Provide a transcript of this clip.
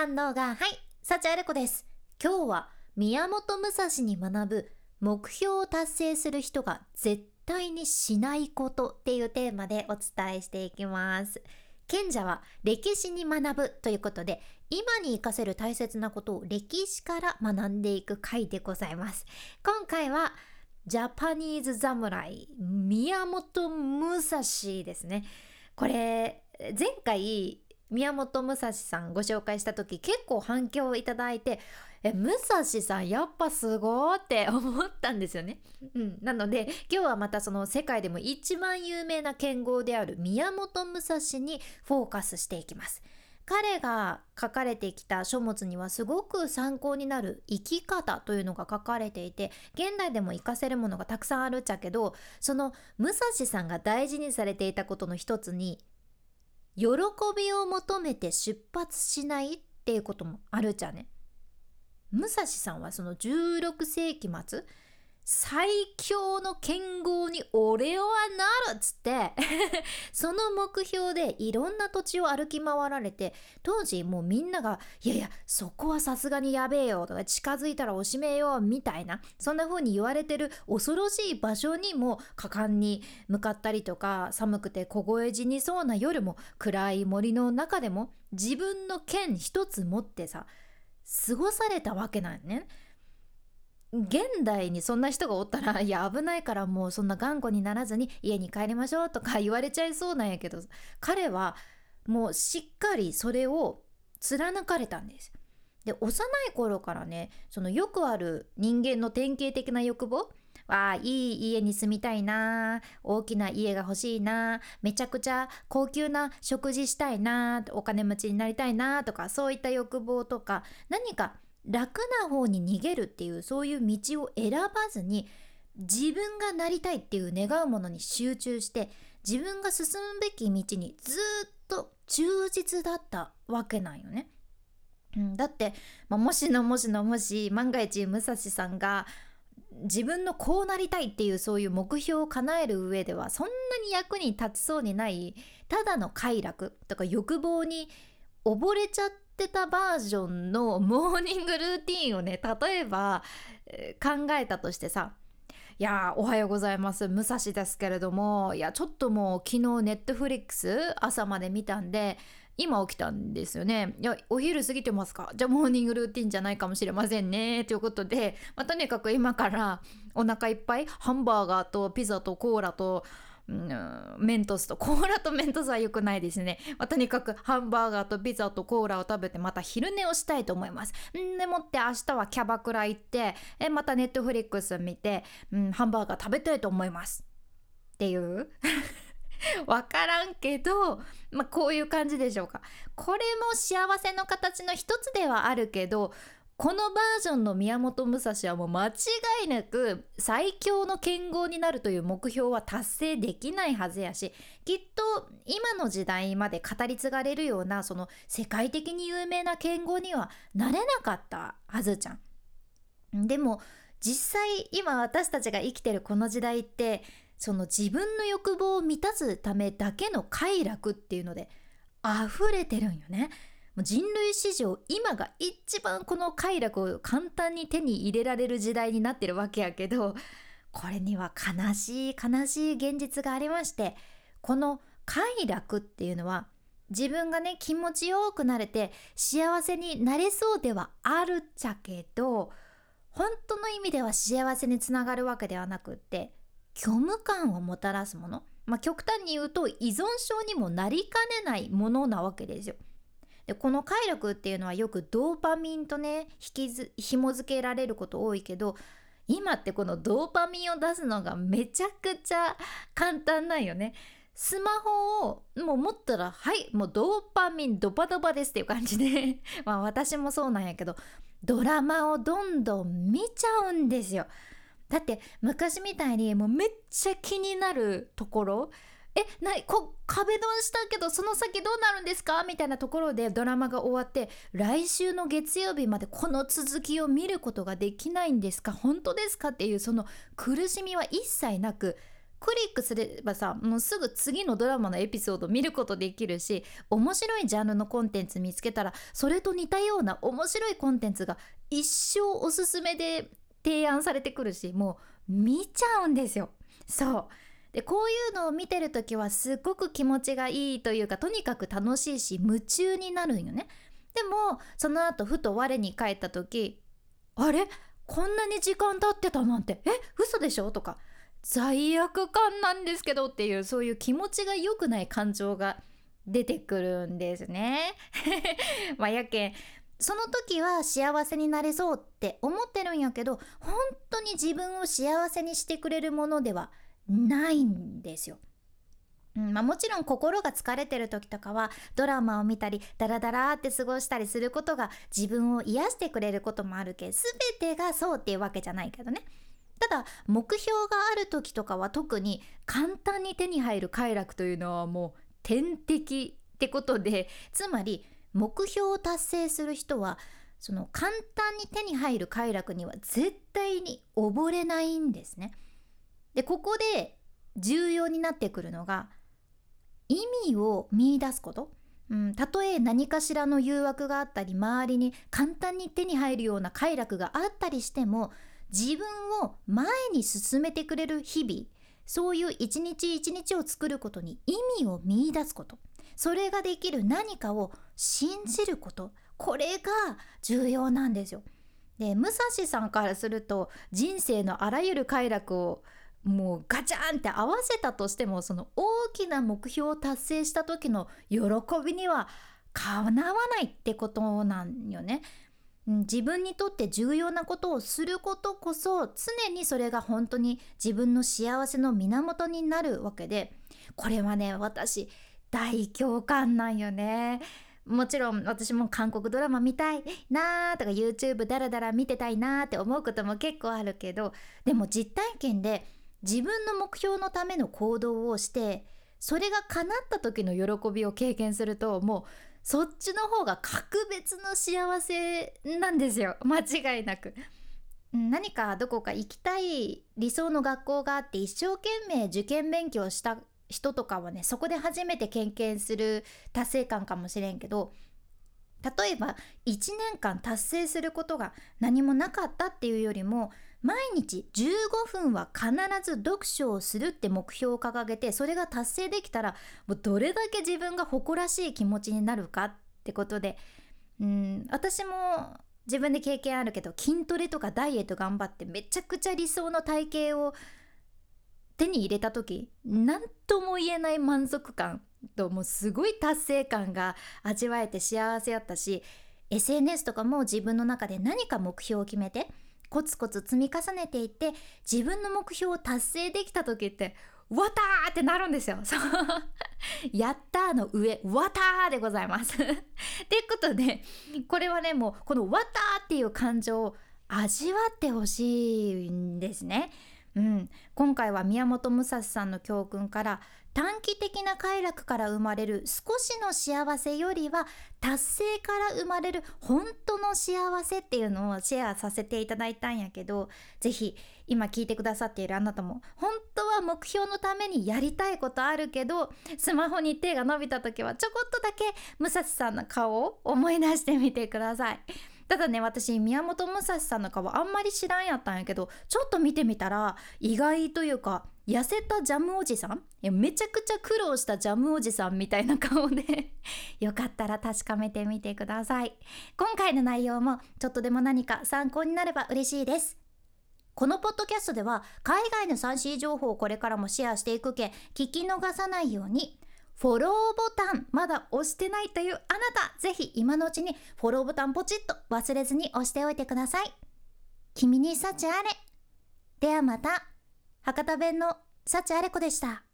三能がはい幸あれ子です。今日は宮本武蔵に学ぶ目標を達成する人が絶対にしないことっていうテーマでお伝えしていきます。賢者は歴史に学ぶということで今に活かせる大切なことを歴史から学んでいく回でございます。今回はジャパニーズ侍宮本武蔵ですね。これ前回宮本武蔵さんご紹介した時結構反響をいただいてえ武蔵さんやっぱすごーって思ったんですよね。うん、なので今日はまたその世界でも一番有名な剣豪である宮本武蔵にフォーカスしていきます。彼が書かれてきた書物にはすごく参考になる生き方というのが書かれていて現代でも活かせるものがたくさんあるっちゃけどその武蔵さんが大事にされていたことの一つに喜びを求めて出発しないっていうこともあるじゃね。武蔵さんはその16世紀末最強の剣豪に俺はなるっつって その目標でいろんな土地を歩き回られて当時もうみんなが「いやいやそこはさすがにやべえよ」とか「近づいたらおしめよ」みたいなそんな風に言われてる恐ろしい場所にも果敢に向かったりとか寒くて凍え死にそうな夜も暗い森の中でも自分の剣一つ持ってさ過ごされたわけなんね。現代にそんな人がおったら いや危ないからもうそんな頑固にならずに家に帰りましょうとか 言われちゃいそうなんやけど彼はもうしっかりそれを貫かれたんです。で幼い頃からねそのよくある人間の典型的な欲望わあいい家に住みたいな大きな家が欲しいなめちゃくちゃ高級な食事したいなお金持ちになりたいなとかそういった欲望とか何か楽な方に逃げるっていうそういう道を選ばずに自分がなりたいっていう願うものに集中して自分が進むべき道にずっと忠実だったわけなんよね。うん、だって、まあ、もしのもしのもし万が一武蔵さんが自分のこうなりたいっていうそういう目標を叶える上ではそんなに役に立ちそうにないただの快楽とか欲望に溺れちゃってたバージョンのモーニングルーティンをね例えば考えたとしてさいやおはようございます武蔵ですけれどもいやちょっともう昨日ネットフリックス朝まで見たんで今起きたんですよね。いや、お昼過ぎてますか？じゃあモーニングルーティンじゃないかもしれませんね。ということで、まあ、とにかく今からお腹いっぱいハンバーガーとピザとコーラとメントスとコーラとメントスは良くないですね、まあ、とにかくハンバーガーとピザとコーラを食べてまた昼寝をしたいと思います。んでもって明日はキャバクラ行ってえまたネットフリックス見て、ん、ハンバーガー食べたいと思います。っていう。わからんけど、まあ、こういう感じでしょうか。これも幸せの形の一つではあるけどこのバージョンの宮本武蔵はもう間違いなく最強の剣豪になるという目標は達成できないはずやしきっと今の時代まで語り継がれるようなその世界的に有名な剣豪にはなれなかったはずちゃん。でも実際今私たちが生きてるこの時代ってその自分の欲望を満たすためだけの快楽っていうので溢れてるんよね。人類史上今が一番この快楽を簡単に手に入れられる時代になってるわけやけどこれには悲しい悲しい現実がありましてこの快楽っていうのは自分がね気持ちよくなれて幸せになれそうではあるっちゃけど本当の意味では幸せにつながるわけではなくって虚無感をもたらすもの、まあ、極端に言うと依存症にもなりかねないものなわけですよ。でこの快楽っていうのはよくドーパミンとね引きず紐付けられること多いけど今ってこのドーパミンを出すのがめちゃくちゃ簡単なんよね。スマホをもう持ったらはいもうドーパミンドバドバですっていう感じで まあ私もそうなんやけどドラマをどんどん見ちゃうんですよ。だって昔みたいにもうめっちゃ気になるところえなこ壁ドンしたけどその先どうなるんですか？みたいなところでドラマが終わって来週の月曜日までこの続きを見ることができないんですか？本当ですか？っていうその苦しみは一切なくクリックすればさもうすぐ次のドラマのエピソード見ることできるし面白いジャンルのコンテンツ見つけたらそれと似たような面白いコンテンツが一生おすすめで提案されてくるしもう見ちゃうんですよ。そう。でこういうのを見てる時はすっごく気持ちがいいというかとにかく楽しいし夢中になるんよね。でもその後ふと我に返った時あれ？こんなに時間経ってたなんて？え？嘘でしょ？とか罪悪感なんですけどっていうそういう気持ちが良くない感情が出てくるんですね。まあやけんその時は幸せになれそうって思ってるんやけど本当に自分を幸せにしてくれるものではないないんですよ。うんまあ、もちろん心が疲れてる時とかはドラマを見たりダラダラって過ごしたりすることが自分を癒してくれることもあるけど全てがそうっていうわけじゃないけどねただ目標がある時とかは特に簡単に手に入る快楽というのはもう天敵ってことでつまり目標を達成する人はその簡単に手に入る快楽には絶対に溺れないんですね。でここで重要になってくるのが意味を見出すこと、うん、たとえ何かしらの誘惑があったり周りに簡単に手に入るような快楽があったりしても自分を前に進めてくれる日々そういう一日一日を作ることに意味を見出すこと。それができる何かを信じること。これが重要なんですよ。で武蔵さんからすると人生のあらゆる快楽をもうガチャンって合わせたとしてもその大きな目標を達成した時の喜びにはかなわないってことなんよね。自分にとって重要なことをすることこそ常にそれが本当に自分の幸せの源になるわけでこれはね私大共感なんよね。もちろん私も韓国ドラマ見たいなーとか YouTube ダラダラ見てたいなーって思うことも結構あるけどでも実体験で自分の目標のための行動をしてそれが叶った時の喜びを経験するともうそっちの方が格別の幸せなんですよ 間違いなく。何かどこか行きたい理想の学校があって一生懸命受験勉強した人とかはねそこで初めて経験する達成感かもしれんけど例えば1年間達成することが何もなかったっていうよりも毎日15分は必ず読書をするって目標を掲げてそれが達成できたらもうどれだけ自分が誇らしい気持ちになるかってことでうん私も自分で経験あるけど筋トレとかダイエット頑張ってめちゃくちゃ理想の体型を手に入れた時何とも言えない満足感ともうすごい達成感が味わえて幸せやったし SNS とかも自分の中で何か目標を決めてコツコツ積み重ねていって自分の目標を達成できた時ってわたーってなるんですよ。そうやったーの上、わたーでございます。ということで、これはね、もうこのわたーっていう感情を味わってほしいんですね。うん、今回は宮本武蔵さんの教訓から短期的な快楽から生まれる少しの幸せよりは達成から生まれる本当の幸せっていうのをシェアさせていただいたんやけど是非今聞いてくださっているあなたも本当は目標のためにやりたいことあるけどスマホに手が伸びた時はちょこっとだけ武蔵さんの顔を思い出してみてください。ただね私宮本武蔵さんの顔あんまり知らんやったんやけどちょっと見てみたら意外というか痩せたジャムおじさん？いやめちゃくちゃ苦労したジャムおじさんみたいな顔で よかったら確かめてみてください。今回の内容もちょっとでも何か参考になれば嬉しいです。このポッドキャストでは海外の 3C 情報をこれからもシェアしていくけ聞き逃さないように。フォローボタンまだ押してないというあなたぜひ今のうちにフォローボタンポチッと忘れずに押しておいてください。君に幸あれ。ではまた。博多弁の幸あれ子でした。